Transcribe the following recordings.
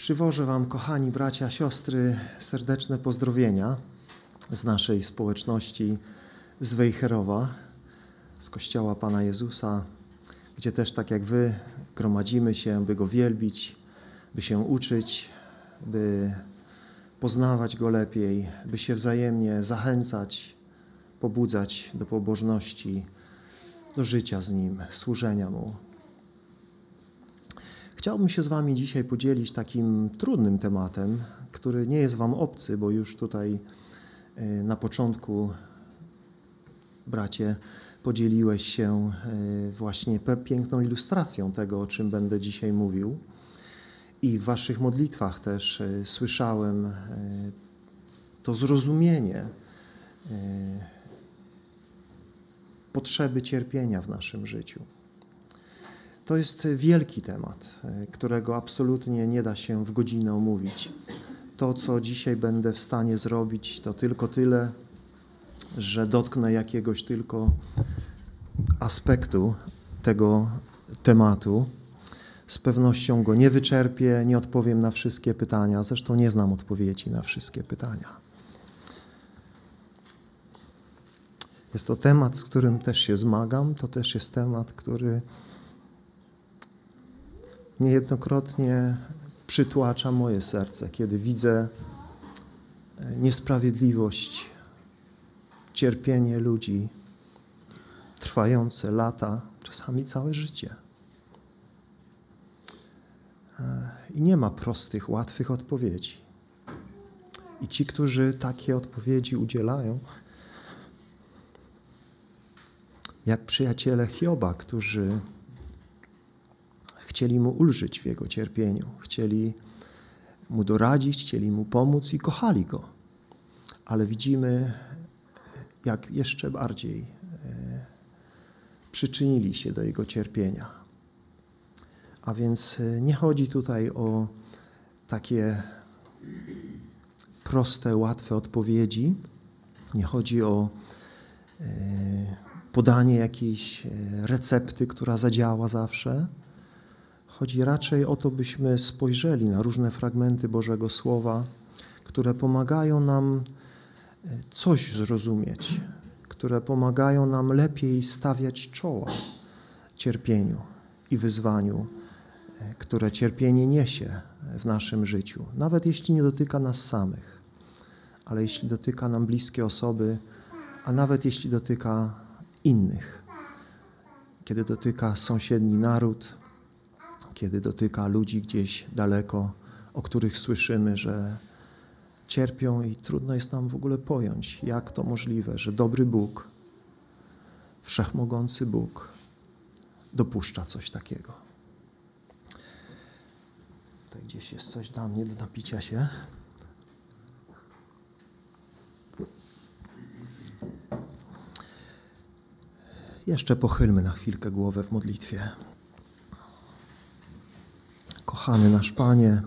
Przywożę Wam, kochani bracia, siostry, serdeczne pozdrowienia z naszej społeczności z Wejherowa, z Kościoła Pana Jezusa, gdzie też tak jak Wy gromadzimy się, by Go wielbić, by się uczyć, by poznawać Go lepiej, by się wzajemnie zachęcać, pobudzać do pobożności, do życia z Nim, służenia Mu. Chciałbym się z Wami dzisiaj podzielić takim trudnym tematem, który nie jest Wam obcy, bo już tutaj y, na początku, bracie, podzieliłeś się y, właśnie piękną ilustracją tego, o czym będę dzisiaj mówił. I w Waszych modlitwach też y, słyszałem to zrozumienie potrzeby cierpienia w naszym życiu. To jest wielki temat, e, którego absolutnie nie da się w godzinę omówić. To, co dzisiaj będę w stanie zrobić, to tylko tyle, że dotknę jakiegoś tylko aspektu tego tematu. Z pewnością go nie wyczerpię, nie odpowiem na wszystkie pytania, zresztą nie znam odpowiedzi na wszystkie pytania. Jest to temat, z którym też się zmagam, to też jest temat, który niejednokrotnie przytłacza moje serce, kiedy widzę e, niesprawiedliwość, cierpienie ludzi trwające lata, czasami całe życie. E, I nie ma prostych, łatwych odpowiedzi. I ci, którzy takie odpowiedzi udzielają, jak przyjaciele Hioba, którzy chcieli mu ulżyć w jego cierpieniu, chcieli mu doradzić, chcieli mu pomóc i kochali go. Ale widzimy, jak jeszcze bardziej e, przyczynili się do jego cierpienia. A więc e, nie chodzi tutaj o takie proste, łatwe odpowiedzi, nie chodzi o e, podanie jakiejś recepty, która zadziała zawsze Chodzi raczej o to, byśmy spojrzeli na różne fragmenty Bożego Słowa, które pomagają nam e, coś zrozumieć, które pomagają nam lepiej stawiać czoła cierpieniu i wyzwaniu, e, które cierpienie niesie w naszym życiu, nawet jeśli nie dotyka nas samych, ale jeśli dotyka nam bliskie osoby, a nawet jeśli dotyka innych, kiedy dotyka sąsiedni naród, kiedy dotyka ludzi gdzieś daleko, o których słyszymy, że cierpią i trudno jest nam w ogóle pojąć, jak to możliwe, że dobry Bóg, wszechmogący Bóg dopuszcza coś takiego. Tutaj gdzieś jest coś dla mnie do napicia się. Jeszcze pochylmy na chwilkę głowę w modlitwie. Kochany nasz Panie,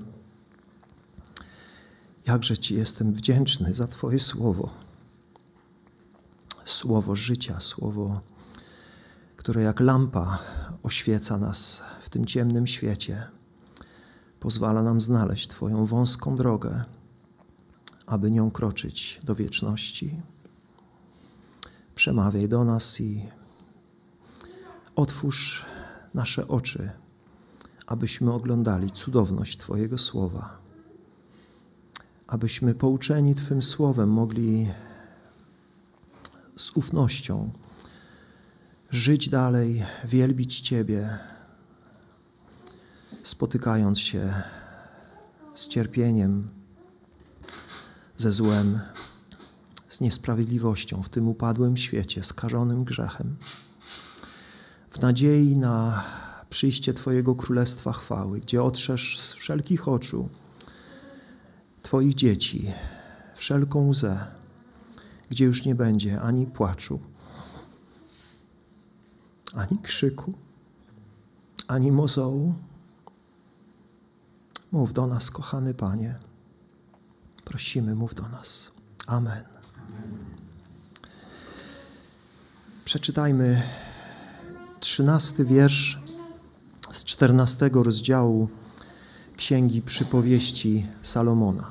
jakże Ci jestem wdzięczny za Twoje słowo. Słowo życia, słowo, które jak lampa oświeca nas w tym ciemnym świecie, pozwala nam znaleźć Twoją wąską drogę, aby nią kroczyć do wieczności. Przemawiaj do nas i otwórz nasze oczy abyśmy oglądali cudowność Twojego słowa, abyśmy pouczeni Twym słowem mogli z ufnością żyć dalej, wielbić Ciebie, spotykając się z cierpieniem, ze złem, z niesprawiedliwością w tym upadłym świecie, skażonym grzechem, w nadziei na przyjście Twojego Królestwa chwały, gdzie otrzesz z wszelkich oczu Twoich dzieci wszelką łzę, gdzie już nie będzie ani płaczu, ani krzyku, ani mozołu. Mów do nas, kochany Panie. Prosimy, mów do nas. Amen. Przeczytajmy trzynasty wiersz z czternastego rozdziału Księgi Przypowieści Salomona.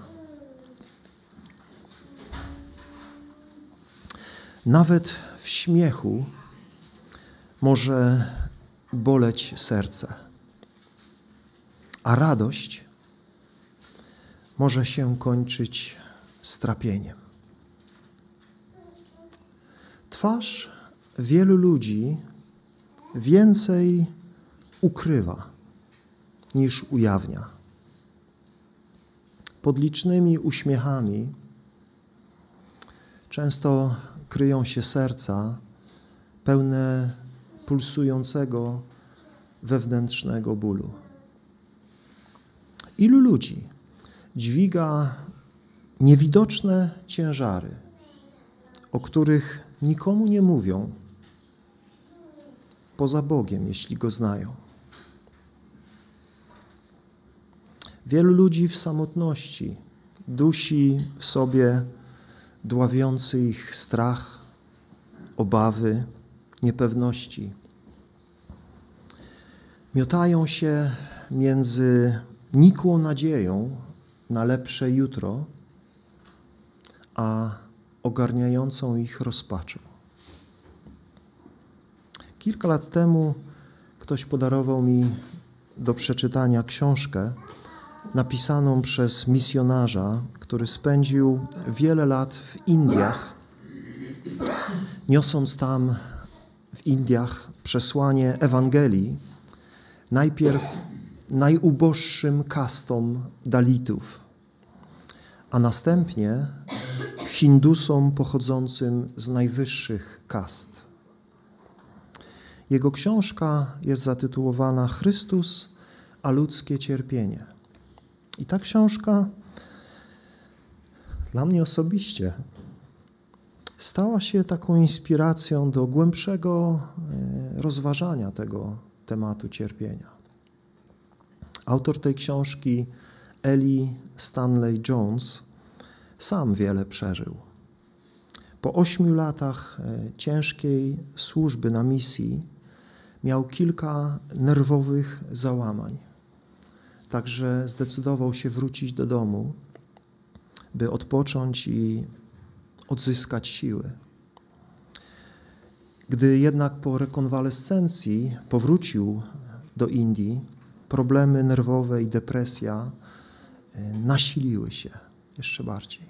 Nawet w śmiechu może boleć serce, a radość może się kończyć strapieniem. Twarz wielu ludzi więcej ukrywa niż ujawnia. Pod licznymi uśmiechami często kryją się serca pełne pulsującego wewnętrznego bólu. Ilu ludzi dźwiga niewidoczne ciężary, o których nikomu nie mówią, poza Bogiem, jeśli go znają. Wielu ludzi w samotności dusi w sobie dławiący ich strach, obawy, niepewności. Miotają się między nikłą nadzieją na lepsze jutro, a ogarniającą ich rozpaczą. Kilka lat temu ktoś podarował mi do przeczytania książkę napisaną przez misjonarza, który spędził wiele lat w Indiach, niosąc tam w Indiach przesłanie Ewangelii, najpierw najuboższym kastom Dalitów, a następnie Hindusom pochodzącym z najwyższych kast. Jego książka jest zatytułowana Chrystus, a ludzkie cierpienie. I ta książka dla mnie osobiście stała się taką inspiracją do głębszego e, rozważania tego tematu cierpienia. Autor tej książki, Eli Stanley Jones, sam wiele przeżył. Po ośmiu latach e, ciężkiej służby na misji miał kilka nerwowych załamań. Także zdecydował się wrócić do domu, by odpocząć i odzyskać siły. Gdy jednak po rekonwalescencji powrócił do Indii, problemy nerwowe i depresja e, nasiliły się jeszcze bardziej.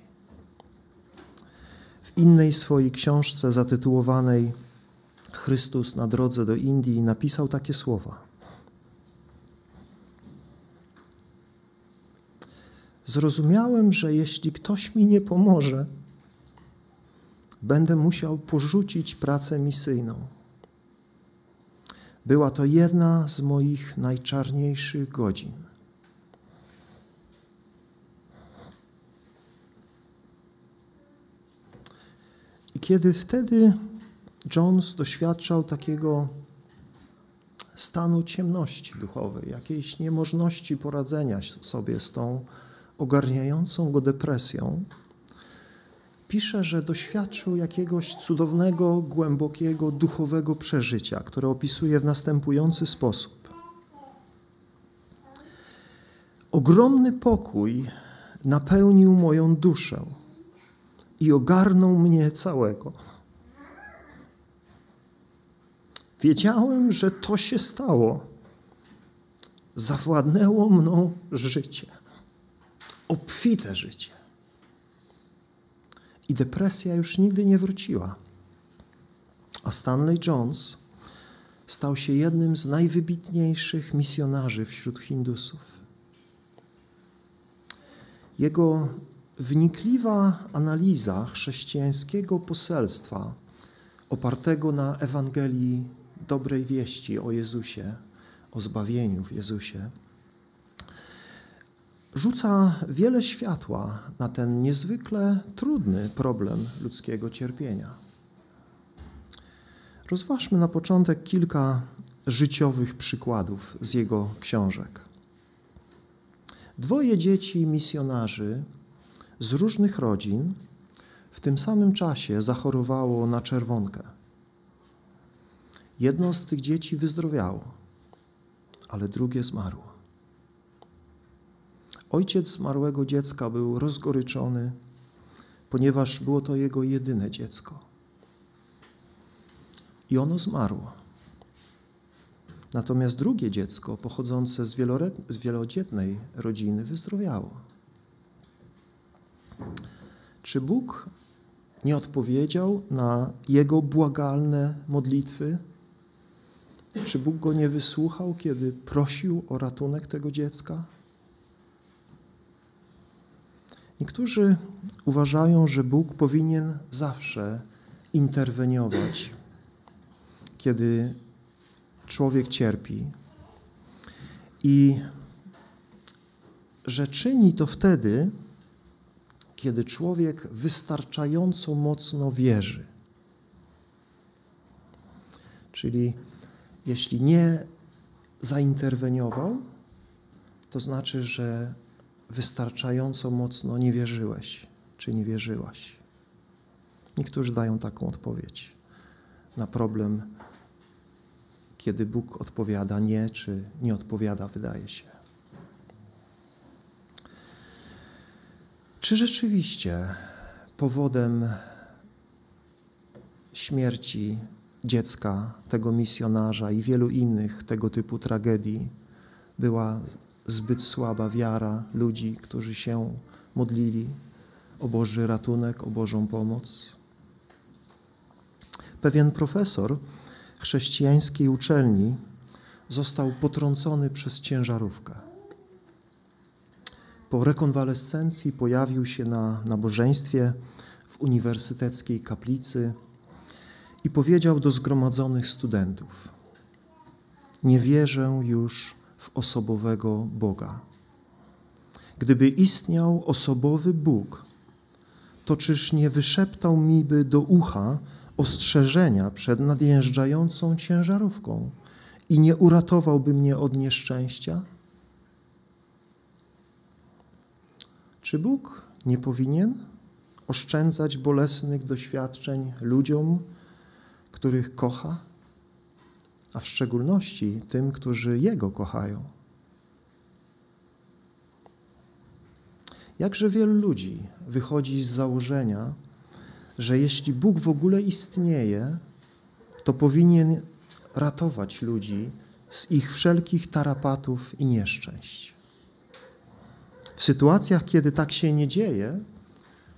W innej swojej książce zatytułowanej Chrystus na drodze do Indii napisał takie słowa. Zrozumiałem, że jeśli ktoś mi nie pomoże, będę musiał porzucić pracę misyjną. Była to jedna z moich najczarniejszych godzin. I kiedy wtedy Jones doświadczał takiego stanu ciemności duchowej, jakiejś niemożności poradzenia sobie z tą ogarniającą go depresją, pisze, że doświadczył jakiegoś cudownego, głębokiego, duchowego przeżycia, które opisuje w następujący sposób. Ogromny pokój napełnił moją duszę i ogarnął mnie całego. Wiedziałem, że to się stało. Zawładnęło mną życie, obfite życie. I depresja już nigdy nie wróciła. A Stanley Jones stał się jednym z najwybitniejszych misjonarzy wśród Hindusów. Jego wnikliwa analiza chrześcijańskiego poselstwa opartego na Ewangelii dobrej wieści o Jezusie, o zbawieniu w Jezusie, rzuca wiele światła na ten niezwykle trudny problem ludzkiego cierpienia. Rozważmy na początek kilka życiowych przykładów z jego książek. Dwoje dzieci misjonarzy z różnych rodzin w tym samym czasie zachorowało na czerwonkę. Jedno z tych dzieci wyzdrowiało, ale drugie zmarło. Ojciec zmarłego dziecka był rozgoryczony, ponieważ było to jego jedyne dziecko. I ono zmarło. Natomiast drugie dziecko, pochodzące z, z wielodzietnej rodziny, wyzdrowiało. Czy Bóg nie odpowiedział na jego błagalne modlitwy? Czy Bóg go nie wysłuchał, kiedy prosił o ratunek tego dziecka? Niektórzy uważają, że Bóg powinien zawsze interweniować, kiedy człowiek cierpi i że czyni to wtedy, kiedy człowiek wystarczająco mocno wierzy. Czyli jeśli nie zainterweniował, to znaczy, że wystarczająco mocno nie wierzyłeś, czy nie wierzyłaś. Niektórzy dają taką odpowiedź na problem, kiedy Bóg odpowiada nie, czy nie odpowiada, wydaje się. Czy rzeczywiście powodem śmierci dziecka tego misjonarza i wielu innych tego typu tragedii była zbyt słaba wiara ludzi, którzy się modlili o Boży ratunek, o Bożą pomoc? Pewien profesor chrześcijańskiej uczelni został potrącony przez ciężarówkę po rekonwalescencji pojawił się na nabożeństwie w uniwersyteckiej kaplicy i powiedział do zgromadzonych studentów: Nie wierzę już w osobowego Boga. Gdyby istniał osobowy Bóg, to czyż nie wyszeptał mi by do ucha ostrzeżenia przed nadjeżdżającą ciężarówką i nie uratowałby mnie od nieszczęścia? Czy Bóg nie powinien oszczędzać bolesnych doświadczeń ludziom, których kocha, a w szczególności tym, którzy Jego kochają? Jakże wielu ludzi wychodzi z założenia, że jeśli Bóg w ogóle istnieje, to powinien ratować ludzi z ich wszelkich tarapatów i nieszczęść. W sytuacjach, kiedy tak się nie dzieje,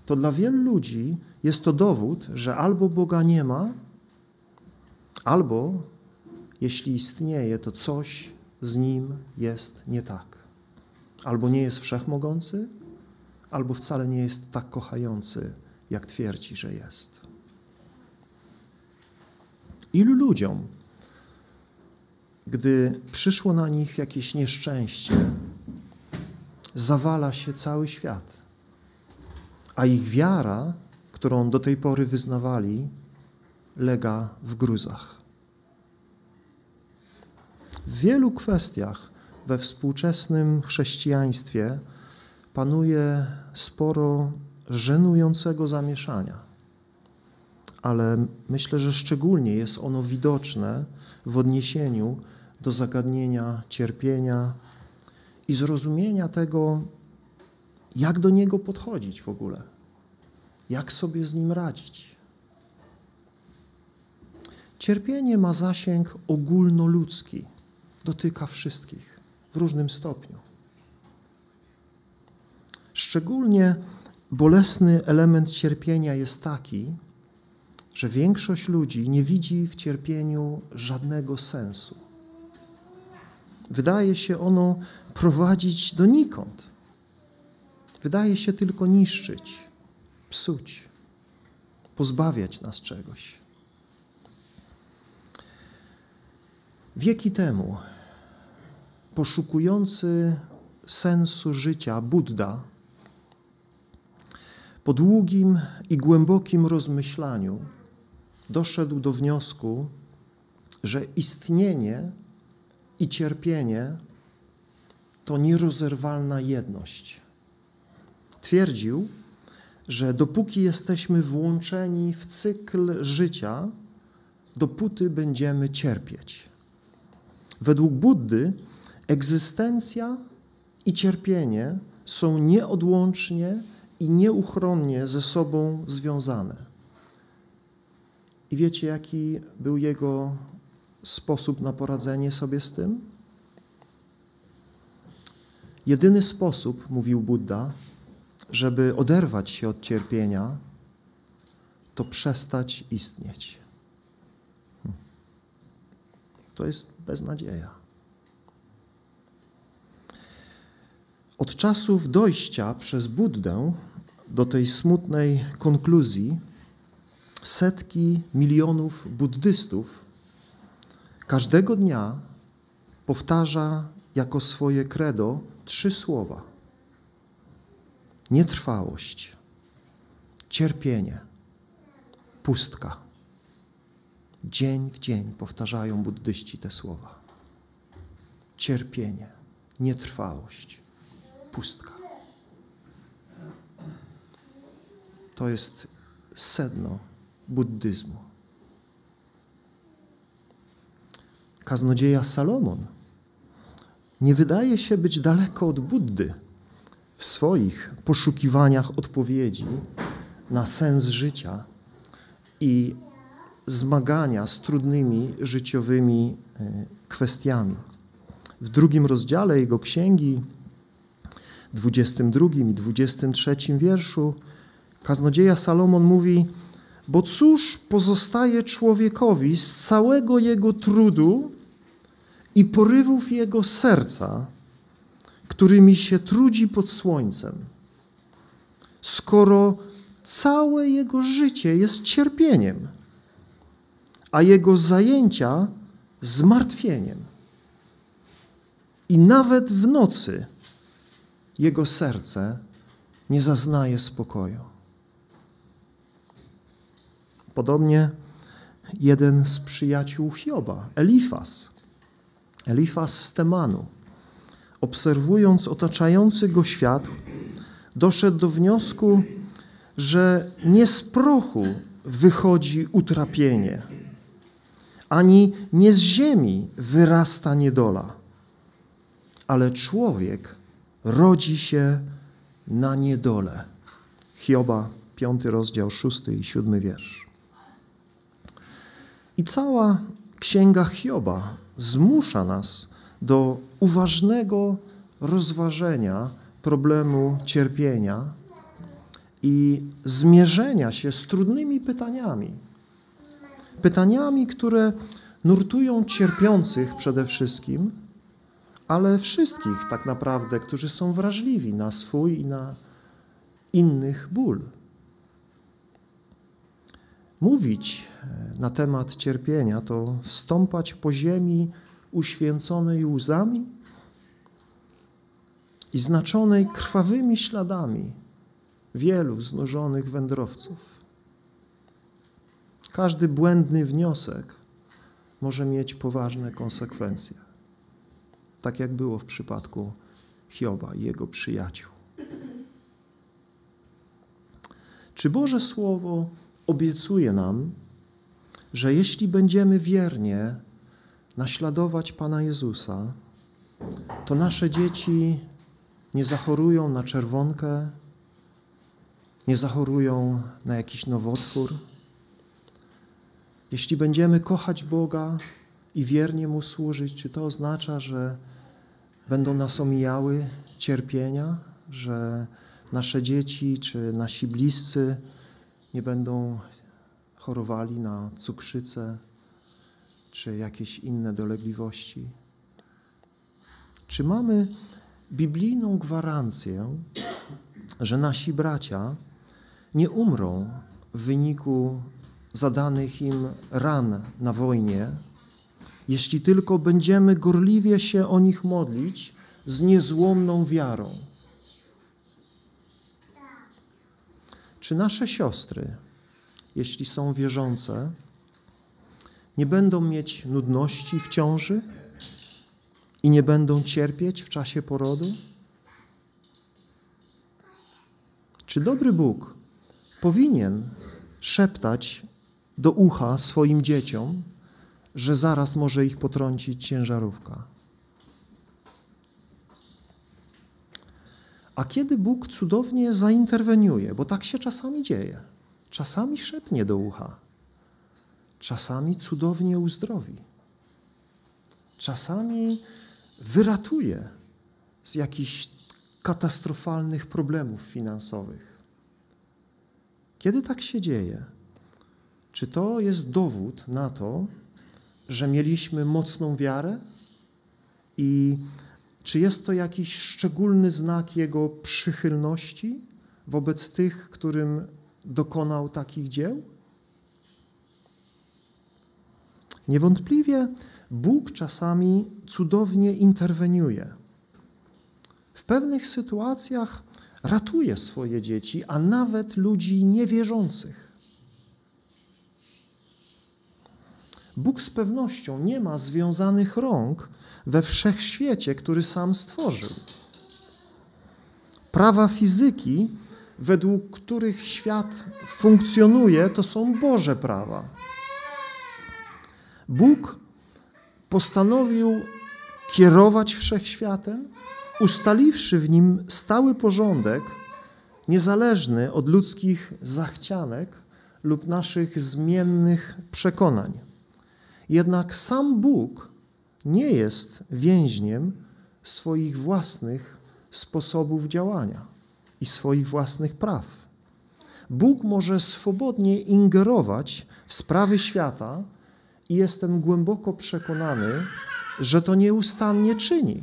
to dla wielu ludzi jest to dowód, że albo Boga nie ma, albo jeśli istnieje, to coś z nim jest nie tak. Albo nie jest wszechmogący, albo wcale nie jest tak kochający, jak twierdzi, że jest. Ilu ludziom, gdy przyszło na nich jakieś nieszczęście, zawala się cały świat, a ich wiara, którą do tej pory wyznawali, lega w gruzach. W wielu kwestiach we współczesnym chrześcijaństwie panuje sporo żenującego zamieszania, ale myślę, że szczególnie jest ono widoczne w odniesieniu do zagadnienia cierpienia, i zrozumienia tego, jak do niego podchodzić w ogóle, jak sobie z nim radzić. Cierpienie ma zasięg ogólnoludzki, dotyka wszystkich w różnym stopniu. Szczególnie bolesny element cierpienia jest taki, że większość ludzi nie widzi w cierpieniu żadnego sensu. Wydaje się ono prowadzić donikąd. Wydaje się tylko niszczyć, psuć, pozbawiać nas czegoś. Wieki temu poszukujący sensu życia Buddha po długim i głębokim rozmyślaniu doszedł do wniosku, że istnienie i cierpienie to nierozerwalna jedność. Twierdził, że dopóki jesteśmy włączeni w cykl życia, dopóty będziemy cierpieć. Według Buddy egzystencja i cierpienie są nieodłącznie i nieuchronnie ze sobą związane. I wiecie, jaki był jego sposób na poradzenie sobie z tym? Jedyny sposób, mówił Buddha, żeby oderwać się od cierpienia, to przestać istnieć. Hmm. To jest beznadzieja. Od czasów dojścia przez Buddę do tej smutnej konkluzji setki milionów buddystów każdego dnia powtarza jako swoje credo trzy słowa: nietrwałość, cierpienie, pustka. Dzień w dzień powtarzają buddyści te słowa. Cierpienie, nietrwałość, pustka. To jest sedno buddyzmu. Kaznodzieja Salomon nie wydaje się być daleko od Buddy w swoich poszukiwaniach odpowiedzi na sens życia i zmagania z trudnymi życiowymi e, kwestiami. W drugim rozdziale jego księgi, 22 i 23 wierszu, kaznodzieja Salomon mówi: Bo cóż pozostaje człowiekowi z całego jego trudu i porywów jego serca, którymi się trudzi pod słońcem, skoro całe jego życie jest cierpieniem, a jego zajęcia zmartwieniem. I nawet w nocy jego serce nie zaznaje spokoju. Podobnie jeden z przyjaciół Hioba, Elifas, Elifas z Temanu, obserwując otaczający go świat, doszedł do wniosku, że nie z prochu wychodzi utrapienie, ani nie z ziemi wyrasta niedola, ale człowiek rodzi się na niedole. Hioba, piąty rozdział, szósty i siódmy wiersz. I cała księga Hioba zmusza nas do uważnego rozważenia problemu cierpienia i zmierzenia się z trudnymi pytaniami. Pytaniami, które nurtują cierpiących przede wszystkim, ale wszystkich tak naprawdę, którzy są wrażliwi na swój i na innych ból. Mówić e, na temat cierpienia to stąpać po ziemi uświęconej łzami i znaczonej krwawymi śladami wielu znużonych wędrowców. Każdy błędny wniosek może mieć poważne konsekwencje, tak jak było w przypadku Hioba i jego przyjaciół. Czy Boże Słowo obiecuje nam, że jeśli będziemy wiernie naśladować Pana Jezusa, to nasze dzieci nie zachorują na czerwonkę, nie zachorują na jakiś nowotwór. Jeśli będziemy kochać Boga i wiernie Mu służyć, czy to oznacza, że będą nas omijały cierpienia, że nasze dzieci czy nasi bliscy nie będą chorowali na cukrzycę czy jakieś inne dolegliwości? Czy mamy biblijną gwarancję, że nasi bracia nie umrą w wyniku zadanych im ran na wojnie, jeśli tylko będziemy gorliwie się o nich modlić z niezłomną wiarą? Czy nasze siostry, jeśli są wierzące, nie będą mieć nudności w ciąży i nie będą cierpieć w czasie porodu? Czy dobry Bóg powinien szeptać do ucha swoim dzieciom, że zaraz może ich potrącić ciężarówka? a kiedy Bóg cudownie zainterweniuje, bo tak się czasami dzieje. Czasami szepnie do ucha, czasami cudownie uzdrowi, czasami wyratuje z jakichś katastrofalnych problemów finansowych. Kiedy tak się dzieje, czy to jest dowód na to, że mieliśmy mocną wiarę i czy jest to jakiś szczególny znak Jego przychylności wobec tych, którym dokonał takich dzieł? Niewątpliwie Bóg czasami cudownie interweniuje. W pewnych sytuacjach ratuje swoje dzieci, a nawet ludzi niewierzących. Bóg z pewnością nie ma związanych rąk we wszechświecie, który sam stworzył. Prawa fizyki, według których świat funkcjonuje, to są Boże prawa. Bóg postanowił kierować wszechświatem, ustaliwszy w nim stały porządek, niezależny od ludzkich zachcianek lub naszych zmiennych przekonań. Jednak sam Bóg nie jest więźniem swoich własnych sposobów działania i swoich własnych praw. Bóg może swobodnie ingerować w sprawy świata i jestem głęboko przekonany, że to nieustannie czyni.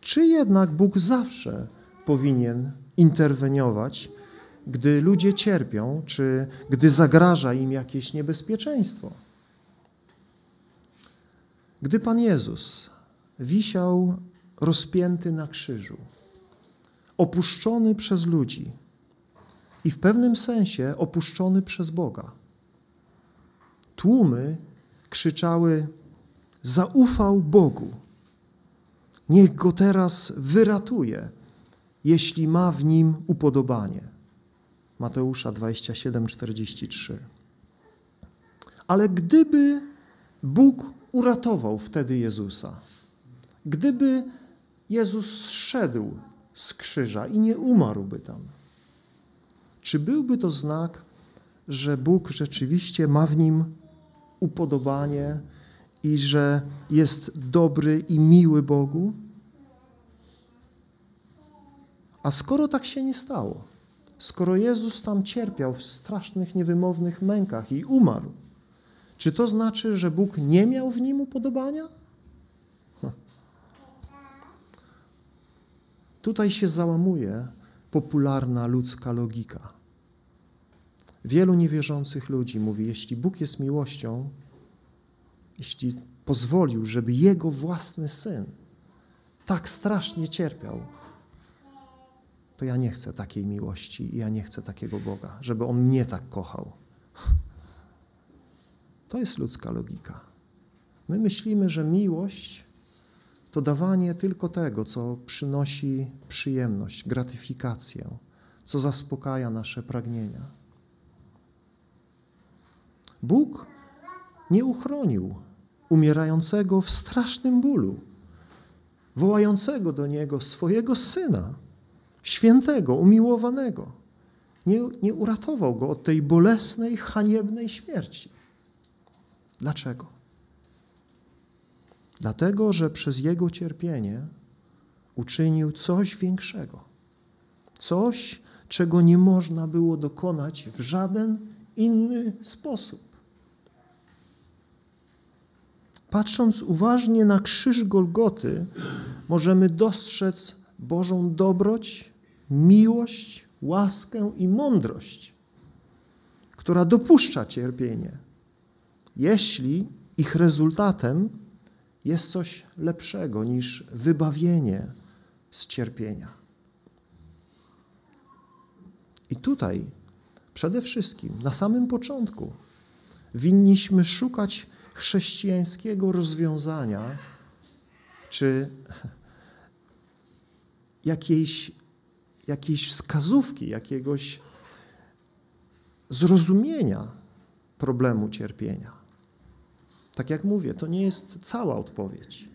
Czy jednak Bóg zawsze powinien interweniować, gdy ludzie cierpią, czy gdy zagraża im jakieś niebezpieczeństwo? Gdy Pan Jezus wisiał rozpięty na krzyżu, opuszczony przez ludzi i w pewnym sensie opuszczony przez Boga, tłumy krzyczały: Zaufał Bogu. Niech go teraz wyratuje, jeśli ma w nim upodobanie. Mateusza 27, 43. Ale gdyby Bóg uratował wtedy Jezusa. Gdyby Jezus zszedł z krzyża i nie umarłby tam, czy byłby to znak, że Bóg rzeczywiście ma w nim upodobanie i że jest dobry i miły Bogu? A skoro tak się nie stało, skoro Jezus tam cierpiał w strasznych, niewymownych mękach i umarł, czy to znaczy, że Bóg nie miał w nim upodobania? Tutaj się załamuje popularna ludzka logika. Wielu niewierzących ludzi mówi: Jeśli Bóg jest miłością, jeśli pozwolił, żeby jego własny syn tak strasznie cierpiał, to ja nie chcę takiej miłości i ja nie chcę takiego Boga, żeby on mnie tak kochał. To jest ludzka logika. My myślimy, że miłość to dawanie tylko tego, co przynosi przyjemność, gratyfikację, co zaspokaja nasze pragnienia. Bóg nie uchronił umierającego w strasznym bólu, wołającego do Niego swojego Syna, świętego, umiłowanego. Nie, nie uratował go od tej bolesnej, haniebnej śmierci. Dlaczego? Dlatego, że przez Jego cierpienie uczynił coś większego. Coś, czego nie można było dokonać w żaden inny sposób. Patrząc uważnie na krzyż Golgoty, możemy dostrzec Bożą dobroć, miłość, łaskę i mądrość, która dopuszcza cierpienie jeśli ich rezultatem jest coś lepszego niż wybawienie z cierpienia. I tutaj przede wszystkim, na samym początku, winniśmy szukać chrześcijańskiego rozwiązania, czy jakiejś, jakiejś wskazówki, jakiegoś zrozumienia problemu cierpienia. Tak jak mówię, to nie jest cała odpowiedź,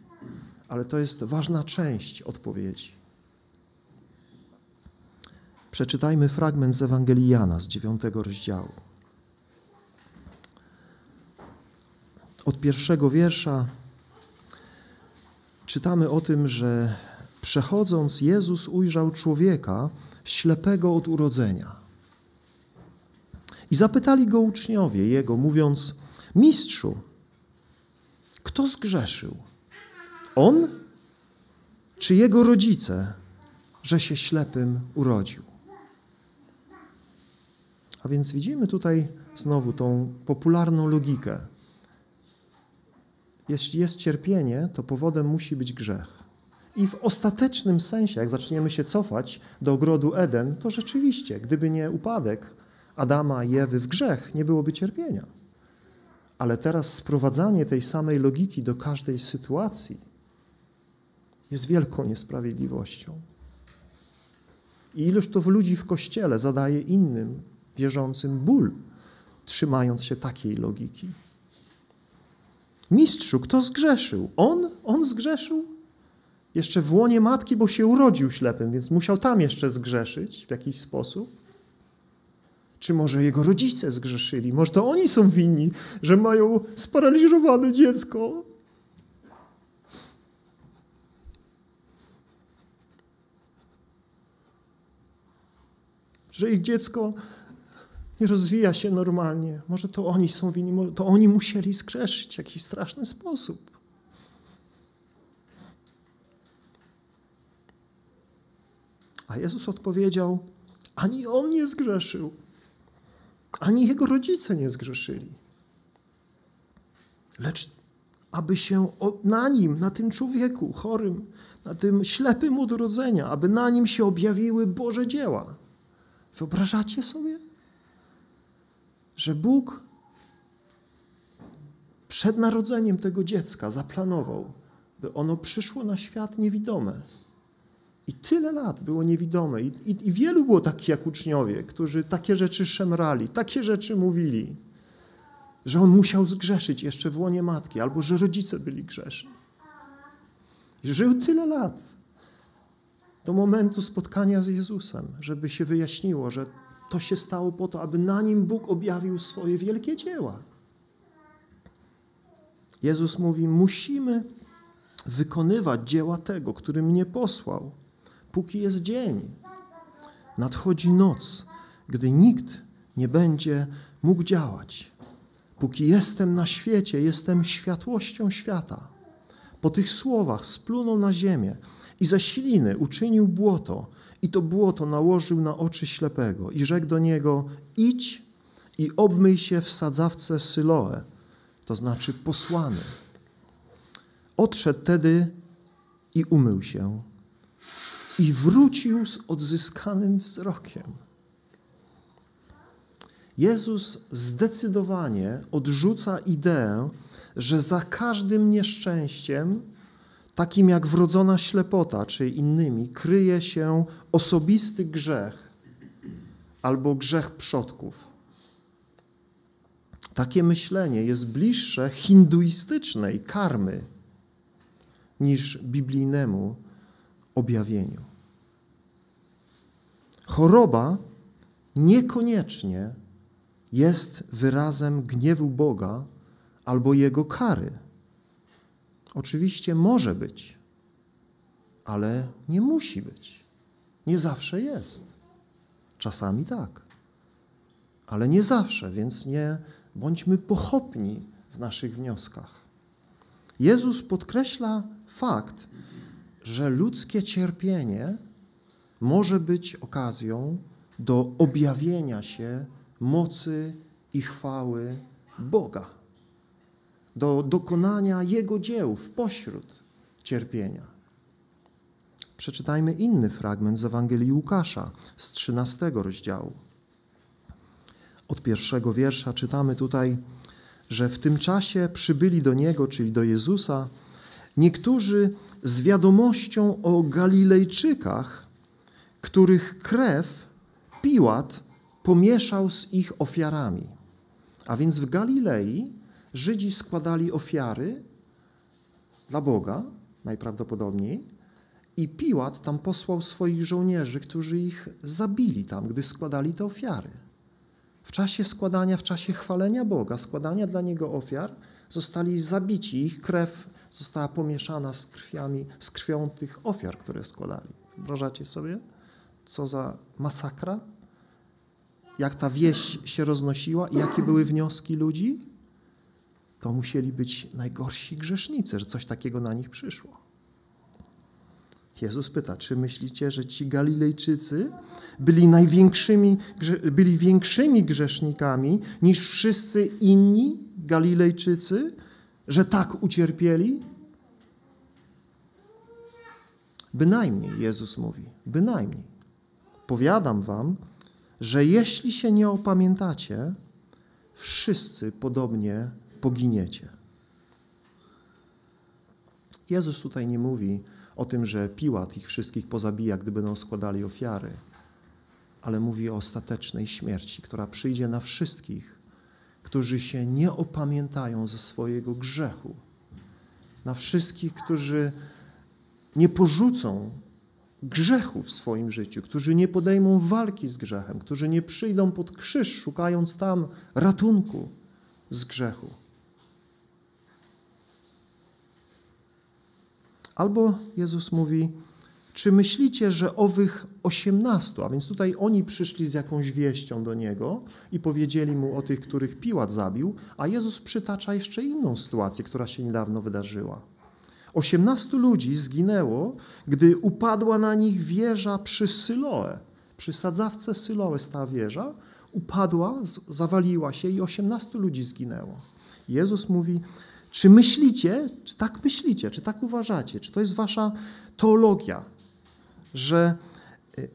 ale to jest ważna część odpowiedzi. Przeczytajmy fragment z Ewangelii Jana z dziewiątego rozdziału. Od pierwszego wiersza czytamy o tym, że przechodząc Jezus ujrzał człowieka ślepego od urodzenia. I zapytali go uczniowie jego, mówiąc: Mistrzu, kto zgrzeszył? On czy jego rodzice, że się ślepym urodził? A więc widzimy tutaj znowu tą popularną logikę. Jeśli jest cierpienie, to powodem musi być grzech. I w ostatecznym sensie, jak zaczniemy się cofać do ogrodu Eden, to rzeczywiście, gdyby nie upadek Adama i Ewy w grzech, nie byłoby cierpienia. Ale teraz sprowadzanie tej samej logiki do każdej sytuacji jest wielką niesprawiedliwością. I ilość to w ludzi w kościele zadaje innym wierzącym ból, trzymając się takiej logiki. Mistrzu, kto zgrzeszył? On? On zgrzeszył? Jeszcze w łonie matki, bo się urodził ślepym, więc musiał tam jeszcze zgrzeszyć w jakiś sposób. Czy może jego rodzice zgrzeszyli? Może to oni są winni, że mają sparaliżowane dziecko? Że ich dziecko nie rozwija się normalnie. Może to oni są winni, to oni musieli zgrzeszyć w jakiś straszny sposób. A Jezus odpowiedział: Ani on nie zgrzeszył, ani jego rodzice nie zgrzeszyli. Lecz aby się na nim, na tym człowieku chorym, na tym ślepym od aby na nim się objawiły Boże dzieła. Wyobrażacie sobie? że Bóg przed narodzeniem tego dziecka zaplanował, by ono przyszło na świat niewidome. I tyle lat było niewidome. I, i, I, wielu było takich jak uczniowie, którzy takie rzeczy szemrali, takie rzeczy mówili, że on musiał zgrzeszyć jeszcze w łonie matki, albo że rodzice byli grzeszni. Żył tyle lat do momentu spotkania z Jezusem, żeby się wyjaśniło, że to się stało po to, aby na nim Bóg objawił swoje wielkie dzieła. Jezus mówi: Musimy wykonywać dzieła tego, który mnie posłał, póki jest dzień. Nadchodzi noc, gdy nikt nie będzie mógł działać. Póki jestem na świecie, jestem światłością świata. Po tych słowach splunął na ziemię i ze śliny uczynił błoto i to błoto nałożył na oczy ślepego i rzekł do niego: Idź i obmyj się w sadzawce Syloe, to znaczy posłany. Odszedł tedy i umył się i wrócił z odzyskanym wzrokiem. Jezus zdecydowanie odrzuca ideę, że za każdym nieszczęściem takim jak wrodzona ślepota czy innymi, kryje się osobisty grzech albo grzech przodków. Takie myślenie jest bliższe hinduistycznej karmy niż biblijnemu objawieniu. Choroba niekoniecznie jest wyrazem gniewu Boga albo jego kary. Oczywiście może być, ale nie musi być. Nie zawsze jest. Czasami tak, ale nie zawsze, więc nie bądźmy pochopni w naszych wnioskach. Jezus podkreśla fakt, że ludzkie cierpienie może być okazją do objawienia się mocy i chwały Boga do dokonania Jego dzieł w pośród cierpienia. Przeczytajmy inny fragment z Ewangelii Łukasza z 13 rozdziału. Od pierwszego wiersza czytamy tutaj, że w tym czasie przybyli do Niego, czyli do Jezusa, niektórzy z wiadomością o Galilejczykach, których krew Piłat pomieszał z ich ofiarami. A więc w Galilei Żydzi składali ofiary dla Boga, najprawdopodobniej, I Piłat tam posłał swoich żołnierzy, którzy ich zabili tam, gdy składali te ofiary. W czasie składania, w czasie chwalenia Boga, składania dla Niego ofiar, zostali zabici, ich krew została pomieszana z, krwiami, z krwią tych ofiar, które składali. Wyobrażacie sobie, co za masakra? Jak ta wieść się roznosiła i jakie były wnioski ludzi? To musieli być najgorsi grzesznicy, że coś takiego na nich przyszło. Jezus pyta, czy myślicie, że ci Galilejczycy byli największymi, byli większymi grzesznikami niż wszyscy inni Galilejczycy, że tak ucierpieli? Bynajmniej, Jezus mówi, bynajmniej. Powiadam wam, że jeśli się nie opamiętacie, wszyscy podobnie poginiecie. Jezus tutaj nie mówi o tym, że Piłat ich wszystkich pozabija, gdy będą składali ofiary, ale mówi o ostatecznej śmierci, która przyjdzie na wszystkich, którzy się nie opamiętają ze swojego grzechu, na wszystkich, którzy nie porzucą grzechu w swoim życiu, którzy nie podejmą walki z grzechem, którzy nie przyjdą pod krzyż, szukając tam ratunku z grzechu. Albo Jezus mówi, czy myślicie, że owych osiemnastu, a więc tutaj oni przyszli z jakąś wieścią do Niego i powiedzieli Mu o tych, których Piłat zabił, a Jezus przytacza jeszcze inną sytuację, która się niedawno wydarzyła. Osiemnastu ludzi zginęło, gdy upadła na nich wieża przy Syloe. Przy sadzawce Syloe stała wieża, upadła, zawaliła się i osiemnastu ludzi zginęło. Jezus mówi, czy myślicie, czy tak myślicie, czy tak uważacie, czy to jest wasza teologia, że, y,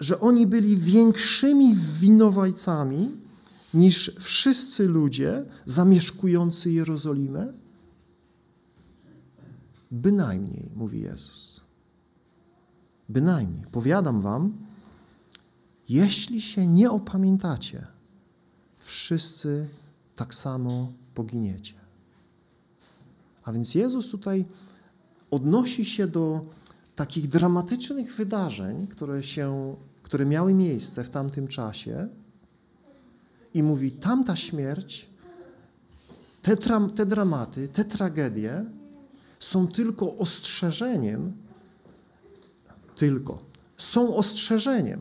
że oni byli większymi winowajcami niż wszyscy ludzie zamieszkujący Jerozolimę? Bynajmniej, mówi Jezus. Bynajmniej. Powiadam wam, jeśli się nie opamiętacie, wszyscy tak samo poginiecie. A więc Jezus tutaj odnosi się do takich dramatycznych wydarzeń, które, się, które miały miejsce w tamtym czasie i mówi, tamta śmierć, te, te dramaty, te tragedie są tylko ostrzeżeniem, tylko, są ostrzeżeniem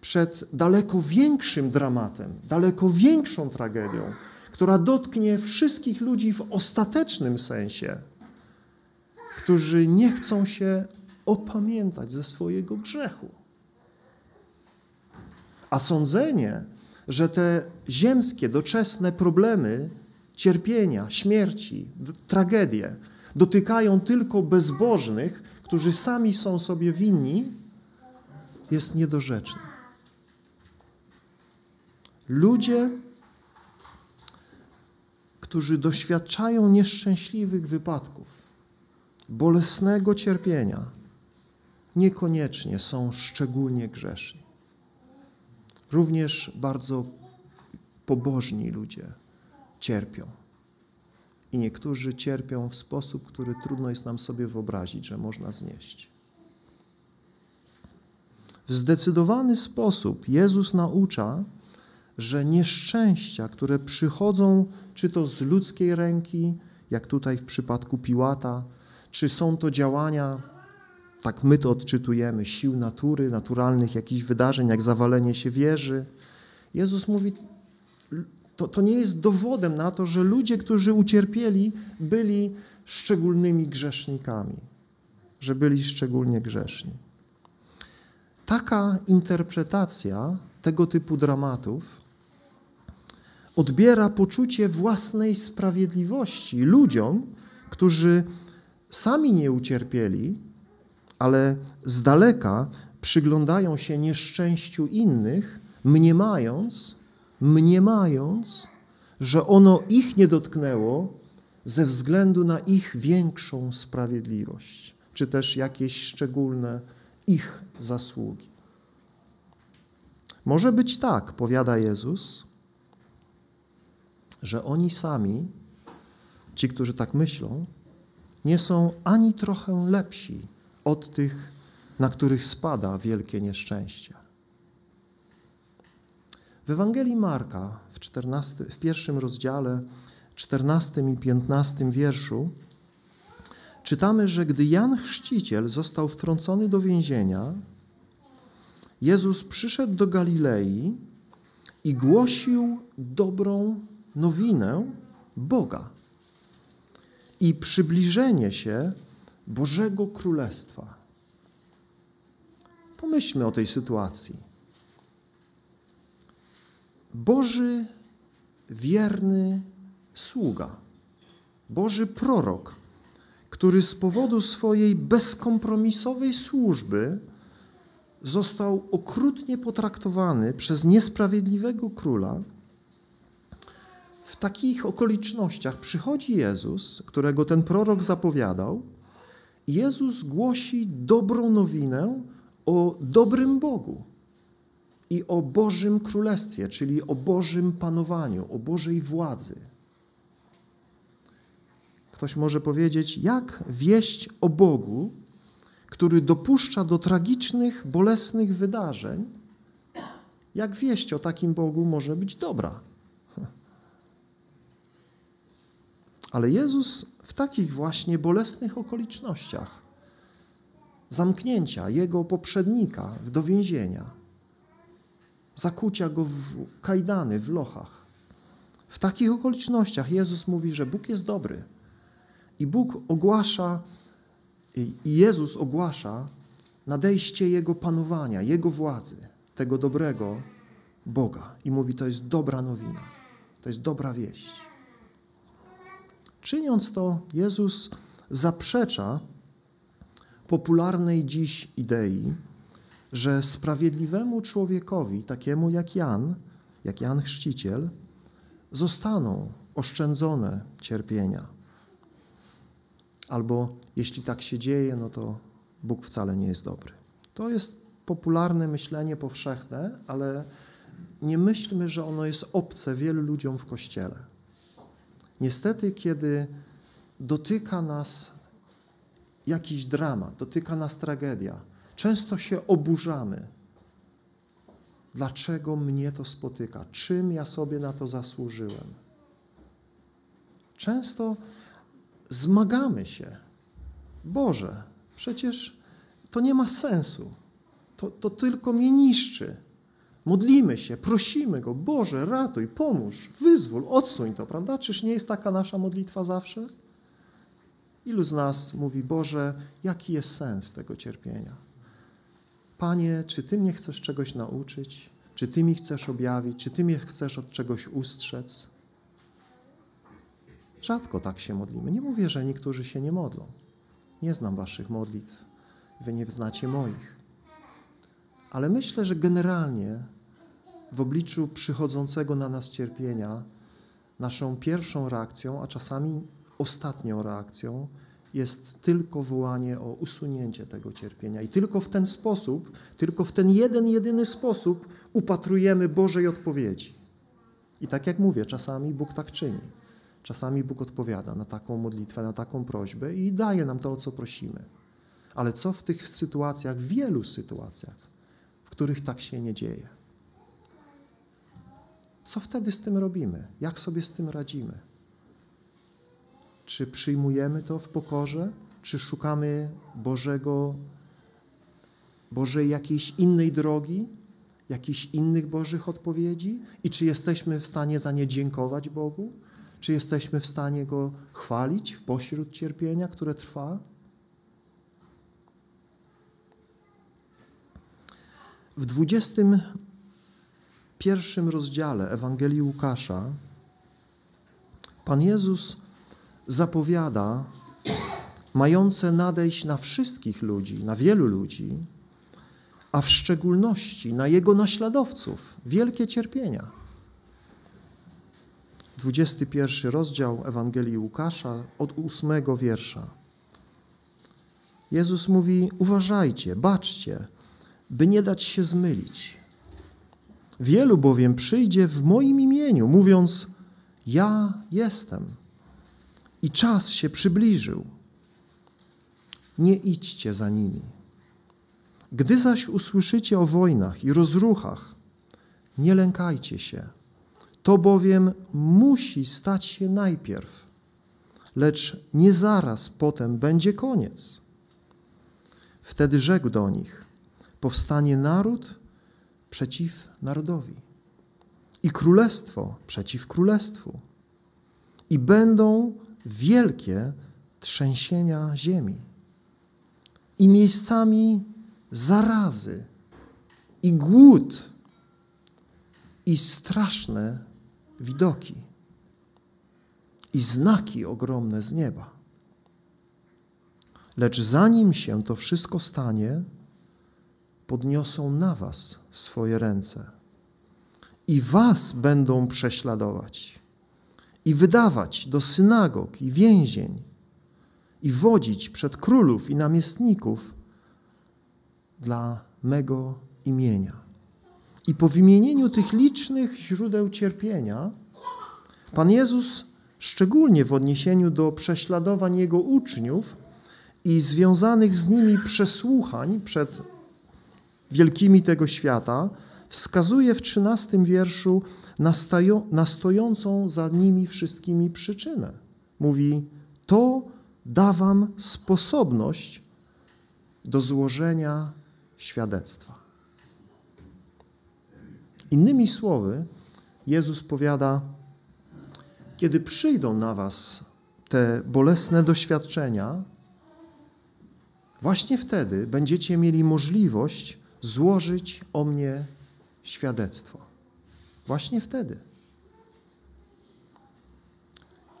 przed daleko większym dramatem, daleko większą tragedią, która dotknie wszystkich ludzi w ostatecznym sensie, którzy nie chcą się opamiętać ze swojego grzechu. A sądzenie, że te ziemskie, doczesne problemy, cierpienia, śmierci, tragedie dotykają tylko bezbożnych, którzy sami są sobie winni, jest niedorzeczne. Ludzie którzy doświadczają nieszczęśliwych wypadków, bolesnego cierpienia, niekoniecznie są szczególnie grzeszni. Również bardzo pobożni ludzie cierpią. I niektórzy cierpią w sposób, który trudno jest nam sobie wyobrazić, że można znieść. W zdecydowany sposób Jezus naucza, że nieszczęścia, które przychodzą czy to z ludzkiej ręki, jak tutaj w przypadku Piłata, czy są to działania, tak my to odczytujemy, sił natury, naturalnych jakichś wydarzeń, jak zawalenie się wieży. Jezus mówi, to, to nie jest dowodem na to, że ludzie, którzy ucierpieli, byli szczególnymi grzesznikami, że byli szczególnie grzeszni. Taka interpretacja tego typu dramatów odbiera poczucie własnej sprawiedliwości ludziom, którzy sami nie ucierpieli, ale z daleka przyglądają się nieszczęściu innych, mniemając, mniemając, że ono ich nie dotknęło ze względu na ich większą sprawiedliwość, czy też jakieś szczególne ich zasługi. Może być tak, powiada Jezus, że oni sami, ci, którzy tak myślą, nie są ani trochę lepsi, od tych, na których spada wielkie nieszczęście. W Ewangelii Marka w, 14, w pierwszym rozdziale, 14 i 15 wierszu czytamy, że gdy Jan Chrzciciel został wtrącony do więzienia, Jezus przyszedł do Galilei i głosił dobrą nowinę Boga i przybliżenie się Bożego Królestwa. Pomyślmy o tej sytuacji. Boży wierny sługa, Boży prorok, który z powodu swojej bezkompromisowej służby został okrutnie potraktowany przez niesprawiedliwego króla, w takich okolicznościach przychodzi Jezus, którego ten prorok zapowiadał, Jezus głosi dobrą nowinę o dobrym Bogu i o Bożym Królestwie, czyli o Bożym panowaniu, o Bożej władzy. Ktoś może powiedzieć, jak wieść o Bogu, który dopuszcza do tragicznych, bolesnych wydarzeń, jak wieść o takim Bogu może być dobra. Ale Jezus w takich właśnie bolesnych okolicznościach zamknięcia jego poprzednika do więzienia, zakucia go w kajdany, w lochach. W takich okolicznościach Jezus mówi, że Bóg jest dobry. I Bóg ogłasza, i Jezus ogłasza nadejście Jego panowania, Jego władzy, tego dobrego Boga. I mówi, to jest dobra nowina, to jest dobra wieść. Czyniąc to, Jezus zaprzecza popularnej dziś idei, że sprawiedliwemu człowiekowi, takiemu jak Jan, jak Jan Chrzciciel, zostaną oszczędzone cierpienia. Albo jeśli tak się dzieje, no to Bóg wcale nie jest dobry. To jest popularne myślenie powszechne, ale nie myślmy, że ono jest obce wielu ludziom w Kościele. Niestety, kiedy dotyka nas jakiś dramat, dotyka nas tragedia, często się oburzamy. Dlaczego mnie to spotyka? Czym ja sobie na to zasłużyłem? Często zmagamy się. Boże, przecież to nie ma sensu. To, to tylko mnie niszczy. Modlimy się, prosimy Go, Boże, ratuj, pomóż, wyzwól, odsuń to, prawda? Czyż nie jest taka nasza modlitwa zawsze? Ilu z nas mówi, Boże, jaki jest sens tego cierpienia? Panie, czy Ty mnie chcesz czegoś nauczyć? Czy Ty mi chcesz objawić? Czy Ty mnie chcesz od czegoś ustrzec? Rzadko tak się modlimy. Nie mówię, że niektórzy się nie modlą. Nie znam Waszych modlitw. Wy nie znacie moich. Ale myślę, że generalnie w obliczu przychodzącego na nas cierpienia, naszą pierwszą reakcją, a czasami ostatnią reakcją, jest tylko wołanie o usunięcie tego cierpienia. I tylko w ten sposób, tylko w ten jeden, jedyny sposób upatrujemy Bożej odpowiedzi. I tak jak mówię, czasami Bóg tak czyni. Czasami Bóg odpowiada na taką modlitwę, na taką prośbę i daje nam to, o co prosimy. Ale co w tych sytuacjach, w wielu sytuacjach, których tak się nie dzieje. Co wtedy z tym robimy? Jak sobie z tym radzimy? Czy przyjmujemy to w pokorze? Czy szukamy Bożego, Bożej jakiejś innej drogi, jakichś innych Bożych odpowiedzi? I czy jesteśmy w stanie za nie dziękować Bogu? Czy jesteśmy w stanie Go chwalić w pośród cierpienia, które trwa? W 21 rozdziale Ewangelii Łukasza Pan Jezus zapowiada mające nadejść na wszystkich ludzi, na wielu ludzi, a w szczególności na Jego naśladowców wielkie cierpienia. 21 rozdział Ewangelii Łukasza od ósmego wiersza. Jezus mówi: Uważajcie, baczcie, by nie dać się zmylić. Wielu bowiem przyjdzie w moim imieniu, mówiąc: Ja jestem. I czas się przybliżył. nie idźcie za nimi. Gdy zaś usłyszycie o wojnach i rozruchach, nie lękajcie się. To bowiem musi stać się najpierw, lecz nie zaraz potem będzie koniec. Wtedy rzekł do nich: Powstanie naród przeciw narodowi i królestwo przeciw królestwu, i będą wielkie trzęsienia ziemi, i miejscami zarazy, i głód, i straszne widoki, i znaki ogromne z nieba. Lecz zanim się to wszystko stanie, podniosą na was swoje ręce i was będą prześladować i wydawać do synagog i więzień i wodzić przed królów i namiestników dla mego imienia. I po wymienieniu tych licznych źródeł cierpienia, Pan Jezus, szczególnie w odniesieniu do prześladowań Jego uczniów i związanych z nimi przesłuchań przed wielkimi tego świata, wskazuje w trzynastym wierszu na, na stojącą za nimi wszystkimi przyczynę. Mówi, to da wam sposobność do złożenia świadectwa. Innymi słowy, Jezus powiada, kiedy przyjdą na was te bolesne doświadczenia, właśnie wtedy będziecie mieli możliwość złożyć o mnie świadectwo. Właśnie wtedy.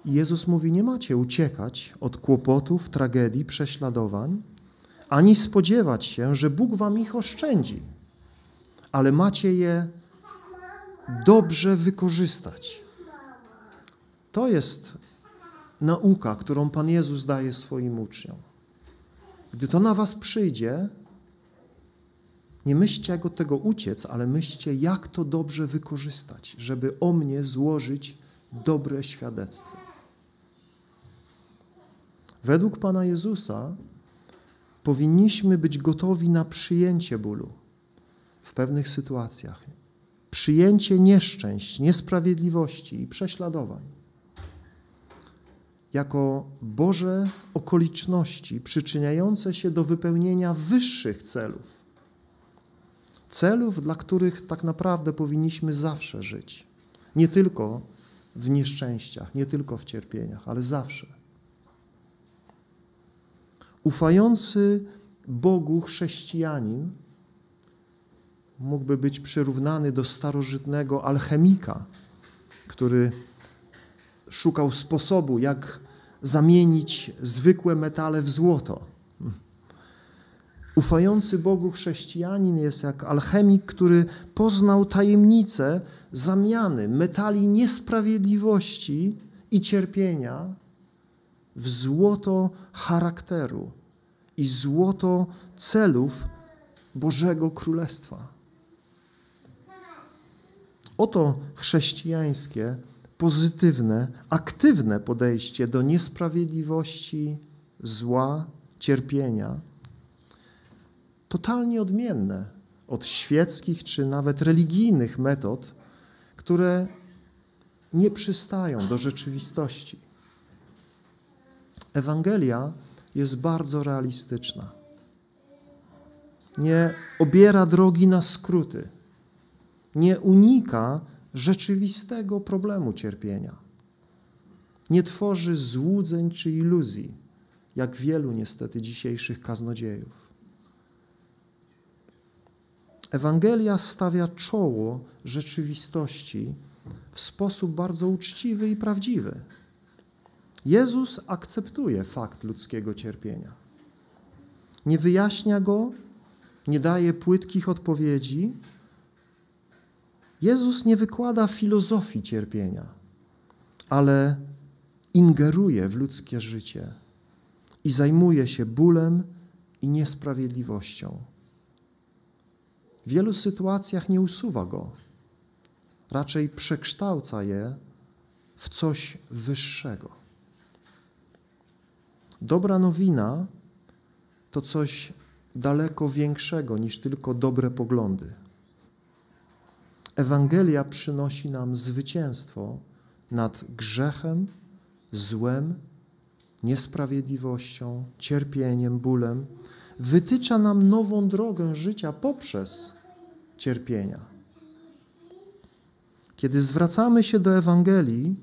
I Jezus mówi: Nie macie uciekać od kłopotów, tragedii, prześladowań, ani spodziewać się, że Bóg wam ich oszczędzi, ale macie je dobrze wykorzystać. To jest nauka, którą Pan Jezus daje swoim uczniom. Gdy to na was przyjdzie, nie myślcie, jak od tego uciec, ale myślcie, jak to dobrze wykorzystać, żeby o mnie złożyć dobre świadectwo. Według Pana Jezusa powinniśmy być gotowi na przyjęcie bólu w pewnych sytuacjach, przyjęcie nieszczęść, niesprawiedliwości i prześladowań jako Boże okoliczności przyczyniające się do wypełnienia wyższych celów. Celów, dla których tak naprawdę powinniśmy zawsze żyć. Nie tylko w nieszczęściach, nie tylko w cierpieniach, ale zawsze. Ufający Bogu chrześcijanin mógłby być przyrównany do starożytnego alchemika, który szukał sposobu, jak zamienić zwykłe metale w złoto. Ufający Bogu chrześcijanin jest jak alchemik, który poznał tajemnicę zamiany metali niesprawiedliwości i cierpienia w złoto charakteru i złoto celów Bożego Królestwa. Oto chrześcijańskie, pozytywne, aktywne podejście do niesprawiedliwości, zła, cierpienia, totalnie odmienne od świeckich czy nawet religijnych metod, które nie przystają do rzeczywistości. Ewangelia jest bardzo realistyczna. Nie obiera drogi na skróty. Nie unika rzeczywistego problemu cierpienia. Nie tworzy złudzeń czy iluzji, jak wielu niestety dzisiejszych kaznodziejów. Ewangelia stawia czoło rzeczywistości w sposób bardzo uczciwy i prawdziwy. Jezus akceptuje fakt ludzkiego cierpienia. Nie wyjaśnia go, nie daje płytkich odpowiedzi. Jezus nie wykłada filozofii cierpienia, ale ingeruje w ludzkie życie i zajmuje się bólem i niesprawiedliwością. W wielu sytuacjach nie usuwa go, raczej przekształca je w coś wyższego. Dobra nowina to coś daleko większego niż tylko dobre poglądy. Ewangelia przynosi nam zwycięstwo nad grzechem, złem, niesprawiedliwością, cierpieniem, bólem. Wytycza nam nową drogę życia poprzez cierpienia. Kiedy zwracamy się do Ewangelii,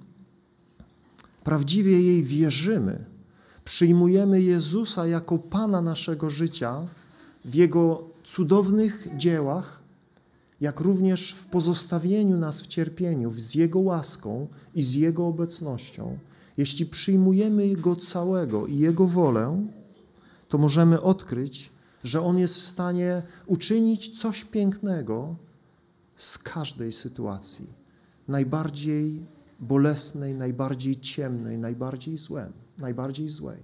prawdziwie jej wierzymy, przyjmujemy Jezusa jako Pana naszego życia w Jego cudownych dziełach, jak również w pozostawieniu nas w cierpieniu, z Jego łaską i z Jego obecnością. Jeśli przyjmujemy Go całego i Jego wolę, to możemy odkryć, że On jest w stanie uczynić coś pięknego z każdej sytuacji, najbardziej bolesnej, najbardziej ciemnej, najbardziej złem, najbardziej złej.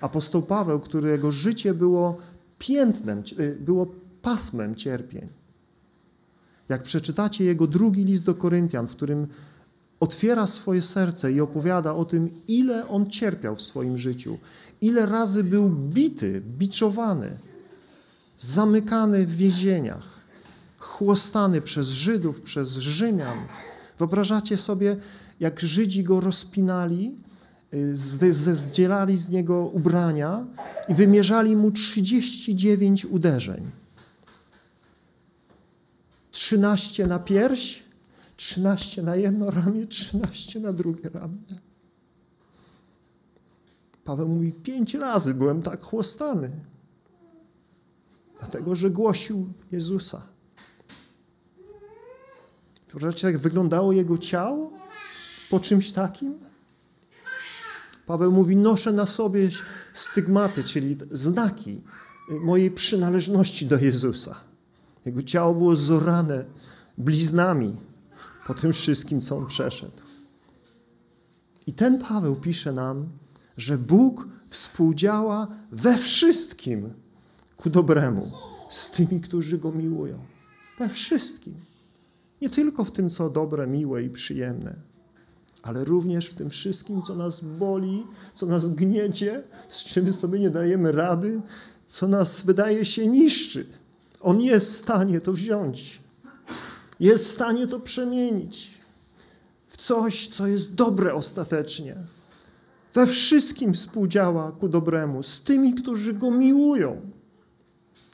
Apostoł Paweł, którego życie było piętnem, y, było pasmem cierpień. Jak przeczytacie jego drugi list do Koryntian, w którym otwiera swoje serce i opowiada o tym, ile on cierpiał w swoim życiu, ile razy był bity, biczowany, zamykany w więzieniach, chłostany przez Żydów, przez Rzymian. Wyobrażacie sobie, jak Żydzi go rozpinali, y, zdzierali z niego ubrania i wymierzali mu 39 uderzeń. 13 na pierś, 13 na jedno ramię, 13 na drugie ramię. Paweł mówi, pięć razy byłem tak chłostany, dlatego że głosił Jezusa. Wyobraźcie, jak wyglądało jego ciało po czymś takim? Paweł mówi, noszę na sobie stygmaty, czyli znaki mojej przynależności do Jezusa. Jego ciało było zorane bliznami po tym wszystkim, co on przeszedł. I ten Paweł pisze nam, że Bóg współdziała we wszystkim ku dobremu z tymi, którzy Go miłują. We wszystkim. Nie tylko w tym, co dobre, miłe i przyjemne, ale również w tym wszystkim, co nas boli, co nas gniecie, z czym sobie nie dajemy rady, co nas wydaje się niszczy. On jest w stanie to wziąć. Jest w stanie to przemienić w coś, co jest dobre ostatecznie. We wszystkim współdziała ku dobremu z tymi, którzy Go miłują,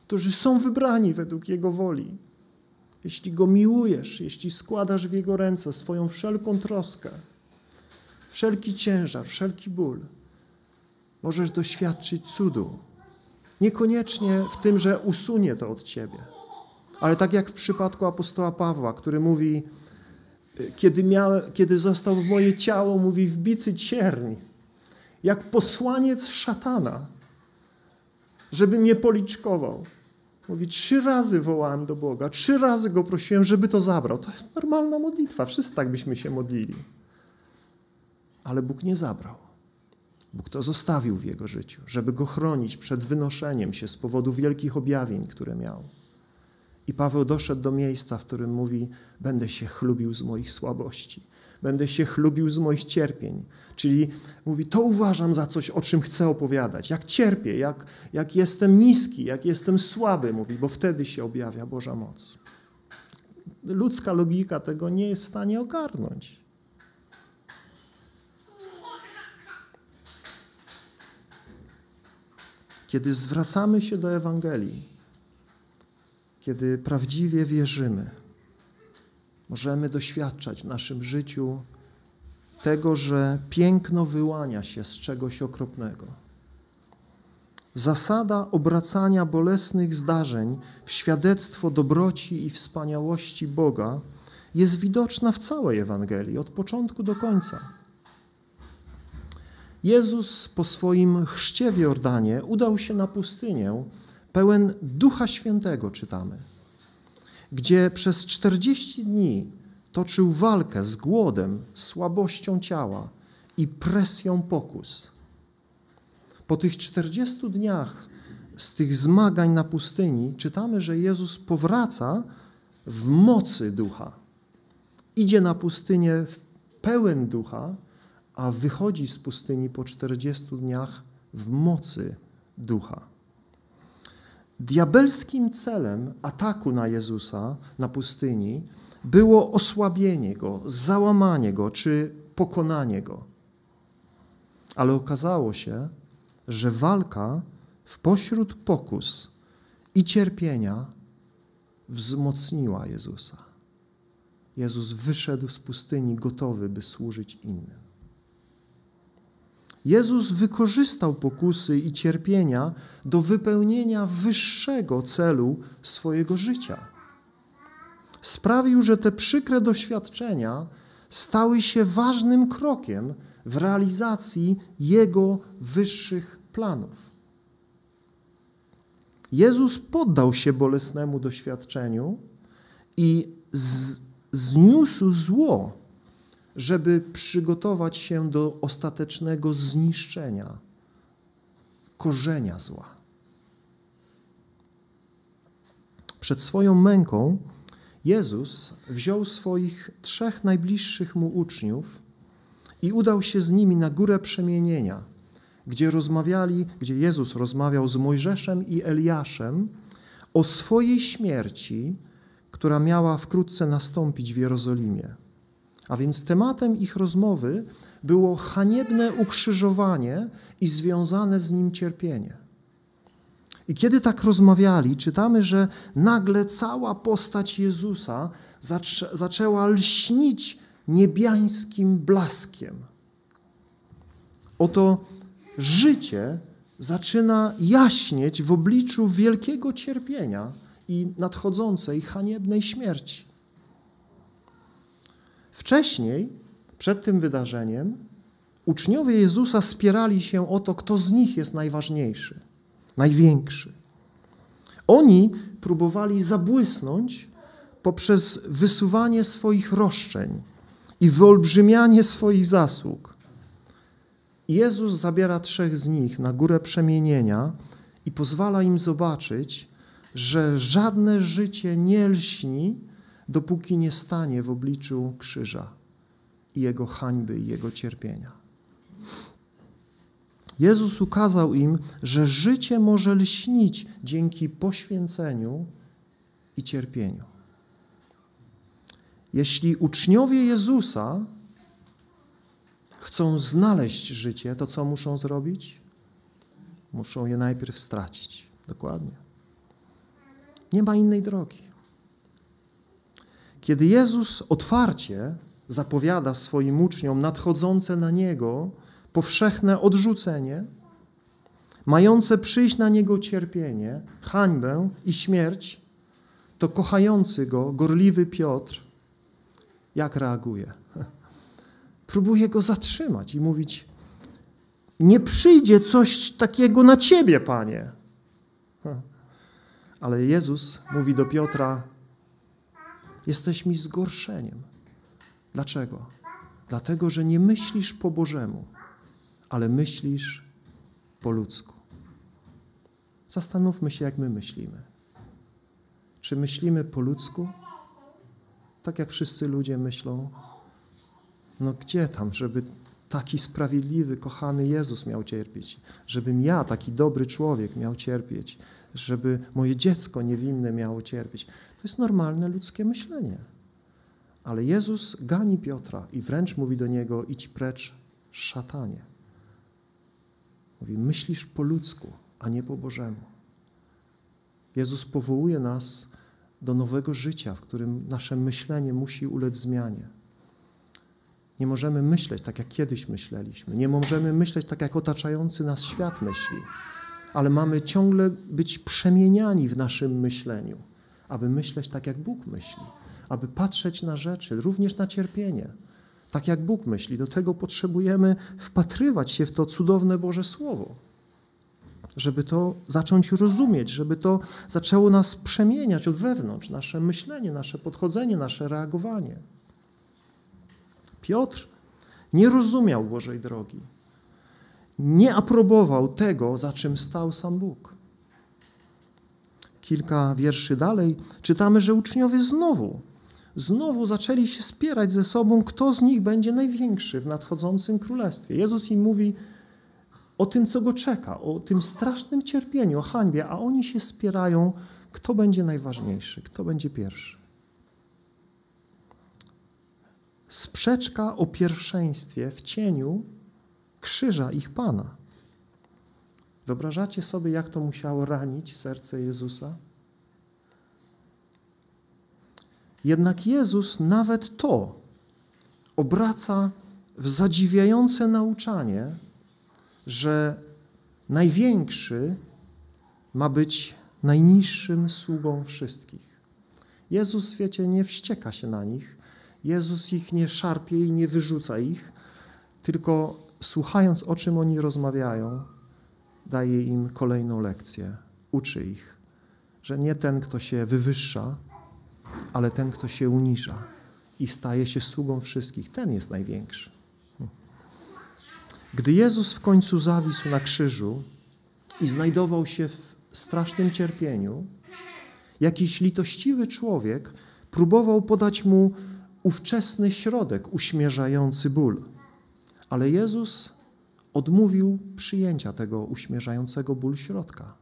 którzy są wybrani według Jego woli. Jeśli Go miłujesz, jeśli składasz w Jego ręce swoją wszelką troskę, wszelki ciężar, wszelki ból, możesz doświadczyć cudu. Niekoniecznie w tym, że usunie to od ciebie, ale tak jak w przypadku apostoła Pawła, który mówi, kiedy, miał, kiedy został w moje ciało, mówi, wbity cierń, jak posłaniec szatana, żeby mnie policzkował. Mówi, trzy razy wołałem do Boga, trzy razy Go prosiłem, żeby to zabrał. To jest normalna modlitwa, wszyscy tak byśmy się modlili. Ale Bóg nie zabrał. Bóg to zostawił w jego życiu, żeby go chronić przed wynoszeniem się z powodu wielkich objawień, które miał. I Paweł doszedł do miejsca, w którym mówi: Będę się chlubił z moich słabości, będę się chlubił z moich cierpień. Czyli mówi: To uważam za coś, o czym chcę opowiadać. Jak cierpię, jak, jak jestem niski, jak jestem słaby, mówi, bo wtedy się objawia Boża moc. Ludzka logika tego nie jest w stanie ogarnąć. Kiedy zwracamy się do Ewangelii, kiedy prawdziwie wierzymy, możemy doświadczać w naszym życiu tego, że piękno wyłania się z czegoś okropnego. Zasada obracania bolesnych zdarzeń w świadectwo dobroci i wspaniałości Boga jest widoczna w całej Ewangelii, od początku do końca. Jezus po swoim chrzcie w Jordanie udał się na pustynię, pełen Ducha Świętego, czytamy, gdzie przez 40 dni toczył walkę z głodem, słabością ciała i presją pokus. Po tych 40 dniach z tych zmagań na pustyni czytamy, że Jezus powraca w mocy ducha. Idzie na pustynię pełen ducha, a wychodzi z pustyni po 40 dniach w mocy ducha. Diabelskim celem ataku na Jezusa na pustyni było osłabienie go, załamanie go czy pokonanie go. Ale okazało się, że walka w pośród pokus i cierpienia wzmocniła Jezusa. Jezus wyszedł z pustyni gotowy, by służyć innym. Jezus wykorzystał pokusy i cierpienia do wypełnienia wyższego celu swojego życia. Sprawił, że te przykre doświadczenia stały się ważnym krokiem w realizacji Jego wyższych planów. Jezus poddał się bolesnemu doświadczeniu i z, zniósł zło żeby przygotować się do ostatecznego zniszczenia korzenia zła. Przed swoją męką Jezus wziął swoich trzech najbliższych mu uczniów i udał się z nimi na górę przemienienia, gdzie rozmawiali, gdzie Jezus rozmawiał z Mojżeszem i Eliaszem o swojej śmierci, która miała wkrótce nastąpić w Jerozolimie. A więc tematem ich rozmowy było haniebne ukrzyżowanie i związane z nim cierpienie. I kiedy tak rozmawiali, czytamy, że nagle cała postać Jezusa zaczę zaczęła lśnić niebiańskim blaskiem. Oto życie zaczyna jaśnieć w obliczu wielkiego cierpienia i nadchodzącej haniebnej śmierci. Wcześniej, przed tym wydarzeniem, uczniowie Jezusa spierali się o to, kto z nich jest najważniejszy, największy. Oni próbowali zabłysnąć poprzez wysuwanie swoich roszczeń i wyolbrzymianie swoich zasług. Jezus zabiera trzech z nich na górę przemienienia i pozwala im zobaczyć, że żadne życie nie lśni, dopóki nie stanie w obliczu krzyża i jego hańby i jego cierpienia. Jezus ukazał im, że życie może lśnić dzięki poświęceniu i cierpieniu. Jeśli uczniowie Jezusa chcą znaleźć życie, to co muszą zrobić? Muszą je najpierw stracić. Dokładnie. Nie ma innej drogi. Kiedy Jezus otwarcie zapowiada swoim uczniom nadchodzące na Niego powszechne odrzucenie, mające przyjść na Niego cierpienie, hańbę i śmierć, to kochający Go, gorliwy Piotr, jak reaguje? Próbuje Go zatrzymać i mówić, nie przyjdzie coś takiego na Ciebie, Panie. Ale Jezus mówi do Piotra, jesteś mi zgorszeniem. Dlaczego? Dlatego, że nie myślisz po Bożemu, ale myślisz po ludzku. Zastanówmy się, jak my myślimy. Czy myślimy po ludzku? Tak jak wszyscy ludzie myślą. No gdzie tam, żeby taki sprawiedliwy, kochany Jezus miał cierpieć, żebym ja, taki dobry człowiek, miał cierpieć, żeby moje dziecko niewinne miało cierpieć. To jest normalne ludzkie myślenie. Ale Jezus gani Piotra i wręcz mówi do niego: idź precz, szatanie. Mówi: myślisz po ludzku, a nie po Bożemu. Jezus powołuje nas do nowego życia, w którym nasze myślenie musi ulec zmianie. Nie możemy myśleć tak, jak kiedyś myśleliśmy. Nie możemy myśleć tak, jak otaczający nas świat myśli. Ale mamy ciągle być przemieniani w naszym myśleniu, aby myśleć tak, jak Bóg myśli, aby patrzeć na rzeczy, również na cierpienie, tak jak Bóg myśli. Do tego potrzebujemy wpatrywać się w to cudowne Boże Słowo, żeby to zacząć rozumieć, żeby to zaczęło nas przemieniać od wewnątrz, nasze myślenie, nasze podchodzenie, nasze reagowanie. Piotr nie rozumiał Bożej drogi. Nie aprobował tego, za czym stał sam Bóg. Kilka wierszy dalej czytamy, że uczniowie znowu, znowu zaczęli się spierać ze sobą, kto z nich będzie największy w nadchodzącym królestwie. Jezus im mówi: o tym, co go czeka, o tym strasznym cierpieniu, o hańbie, a oni się spierają, kto będzie najważniejszy, kto będzie pierwszy. Sprzeczka o pierwszeństwie w cieniu krzyża ich Pana. Wyobrażacie sobie, jak to musiało ranić serce Jezusa? Jednak Jezus nawet to obraca w zadziwiające nauczanie, że największy ma być najniższym sługą wszystkich. Jezus, wiecie, nie wścieka się na nich, Jezus ich nie szarpie i nie wyrzuca ich, tylko słuchając, o czym oni rozmawiają, daje im kolejną lekcję, uczy ich, że nie ten, kto się wywyższa, ale ten, kto się uniża i staje się sługą wszystkich, ten jest największy. Gdy Jezus w końcu zawisł na krzyżu i znajdował się w strasznym cierpieniu, jakiś litościwy człowiek próbował podać mu ówczesny środek uśmierzający ból. Ale Jezus odmówił przyjęcia tego uśmierzającego ból środka.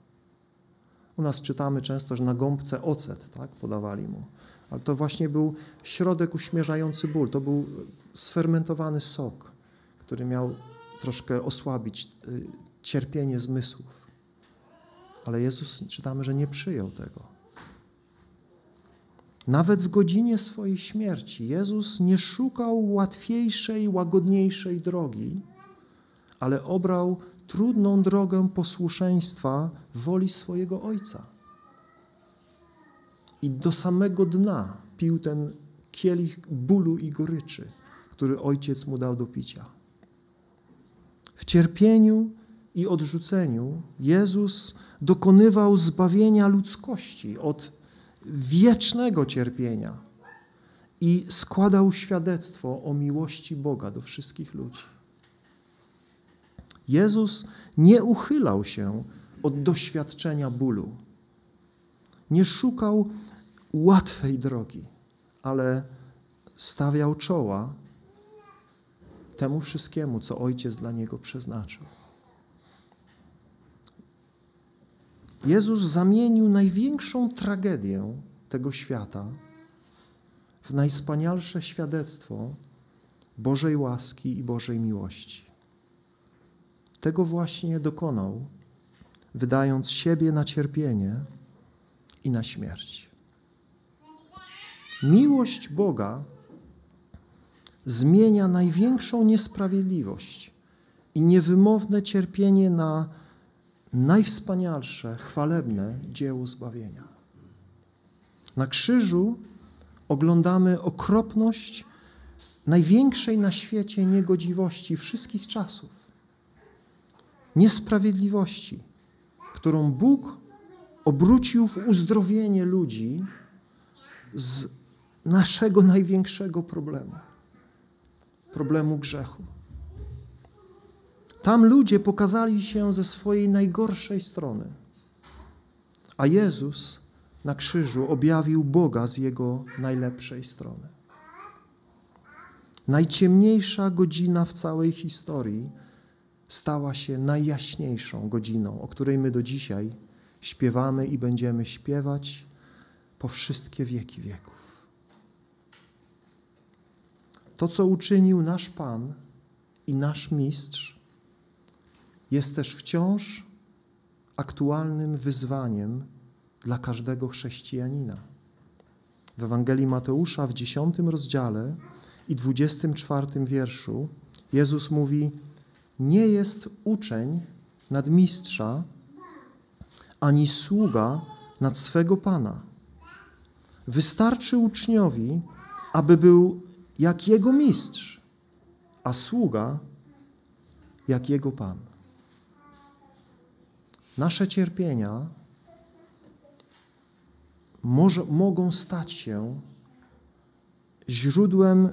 U nas czytamy często, że na gąbce ocet tak, podawali mu. Ale to właśnie był środek uśmierzający ból. To był sfermentowany sok, który miał troszkę osłabić y, cierpienie zmysłów. Ale Jezus czytamy, że nie przyjął tego. Nawet w godzinie swojej śmierci Jezus nie szukał łatwiejszej, łagodniejszej drogi, ale obrał trudną drogę posłuszeństwa woli swojego Ojca. I do samego dna pił ten kielich bólu i goryczy, który Ojciec mu dał do picia. W cierpieniu i odrzuceniu Jezus dokonywał zbawienia ludzkości od wiecznego cierpienia i składał świadectwo o miłości Boga do wszystkich ludzi. Jezus nie uchylał się od doświadczenia bólu. Nie szukał łatwej drogi, ale stawiał czoła temu wszystkiemu, co Ojciec dla niego przeznaczył. Jezus zamienił największą tragedię tego świata w najwspanialsze świadectwo Bożej łaski i Bożej miłości. Tego właśnie dokonał, wydając siebie na cierpienie i na śmierć. Miłość Boga zmienia największą niesprawiedliwość i niewymowne cierpienie na najwspanialsze, chwalebne dzieło zbawienia. Na krzyżu oglądamy okropność największej na świecie niegodziwości wszystkich czasów, niesprawiedliwości, którą Bóg obrócił w uzdrowienie ludzi z naszego największego problemu problemu grzechu. Tam ludzie pokazali się ze swojej najgorszej strony, a Jezus na krzyżu objawił Boga z jego najlepszej strony. Najciemniejsza godzina w całej historii stała się najjaśniejszą godziną, o której my do dzisiaj śpiewamy i będziemy śpiewać po wszystkie wieki wieków. To, co uczynił nasz Pan i nasz Mistrz, jest też wciąż aktualnym wyzwaniem dla każdego chrześcijanina. W Ewangelii Mateusza w 10 rozdziale i 24 wierszu Jezus mówi: Nie jest uczeń nad mistrza, ani sługa nad swego pana. Wystarczy uczniowi, aby był jak jego mistrz, a sługa jak jego pan. Nasze cierpienia może, mogą stać się źródłem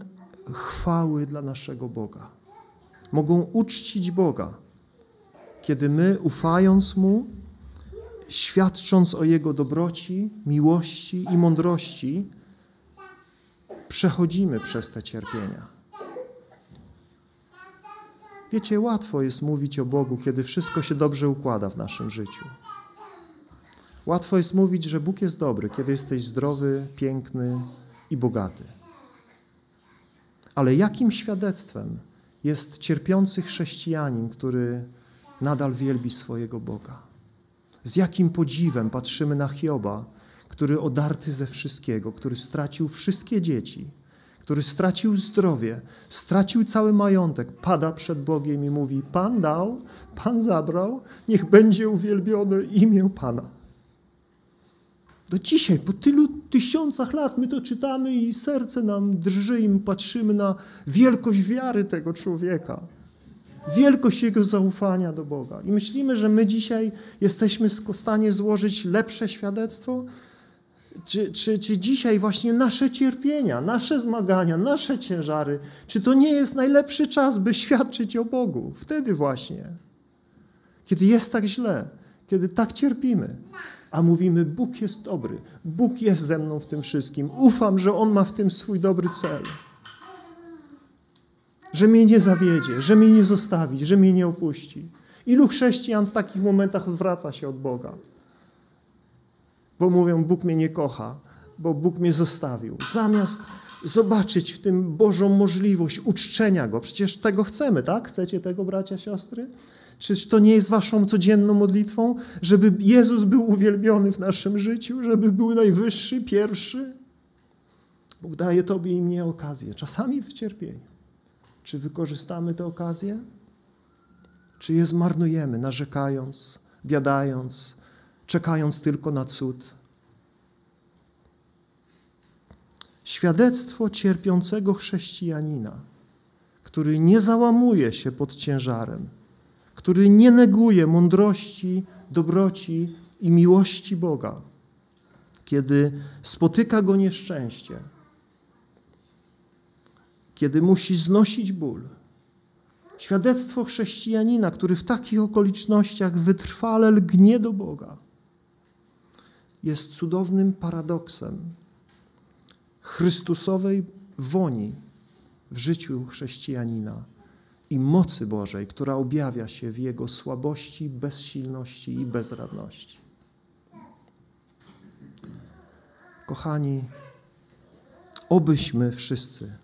chwały dla naszego Boga. Mogą uczcić Boga, kiedy my, ufając Mu, świadcząc o Jego dobroci, miłości i mądrości, przechodzimy przez te cierpienia. Wiecie, łatwo jest mówić o Bogu, kiedy wszystko się dobrze układa w naszym życiu. Łatwo jest mówić, że Bóg jest dobry, kiedy jesteś zdrowy, piękny i bogaty. Ale jakim świadectwem jest cierpiący chrześcijanin, który nadal wielbi swojego Boga? Z jakim podziwem patrzymy na Hioba, który odarty ze wszystkiego, który stracił wszystkie dzieci, który stracił zdrowie, stracił cały majątek, pada przed Bogiem i mówi: Pan dał, Pan zabrał, niech będzie uwielbione imię Pana. Do dzisiaj, po tylu tysiącach lat, my to czytamy i serce nam drży i patrzymy na wielkość wiary tego człowieka, wielkość jego zaufania do Boga. I myślimy, że my dzisiaj jesteśmy w stanie złożyć lepsze świadectwo, czy, czy, czy dzisiaj właśnie nasze cierpienia, nasze zmagania, nasze ciężary, czy to nie jest najlepszy czas, by świadczyć o Bogu? Wtedy właśnie, kiedy jest tak źle, kiedy tak cierpimy, a mówimy: Bóg jest dobry, Bóg jest ze mną w tym wszystkim, ufam, że On ma w tym swój dobry cel. Że mnie nie zawiedzie, że mnie nie zostawi, że mnie nie opuści. Ilu chrześcijan w takich momentach odwraca się od Boga? bo mówią, Bóg mnie nie kocha, bo Bóg mnie zostawił. Zamiast zobaczyć w tym Bożą możliwość uczczenia Go. Przecież tego chcemy, tak? Chcecie tego, bracia, siostry? Czyż to nie jest waszą codzienną modlitwą, żeby Jezus był uwielbiony w naszym życiu, żeby był najwyższy, pierwszy? Bóg daje Tobie i mnie okazję, czasami w cierpieniu. Czy wykorzystamy tę okazję? Czy je zmarnujemy, narzekając, biadając, czekając tylko na cud. Świadectwo cierpiącego chrześcijanina, który nie załamuje się pod ciężarem, który nie neguje mądrości, dobroci i miłości Boga, kiedy spotyka go nieszczęście, kiedy musi znosić ból. Świadectwo chrześcijanina, który w takich okolicznościach wytrwale lgnie do Boga jest cudownym paradoksem Chrystusowej woni w życiu chrześcijanina i mocy Bożej, która objawia się w jego słabości, bezsilności i bezradności. Kochani, obyśmy wszyscy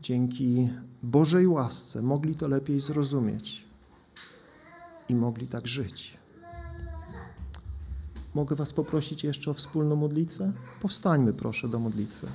dzięki Bożej łasce mogli to lepiej zrozumieć i mogli tak żyć. Mogę Was poprosić jeszcze o wspólną modlitwę? Powstańmy proszę do modlitwy.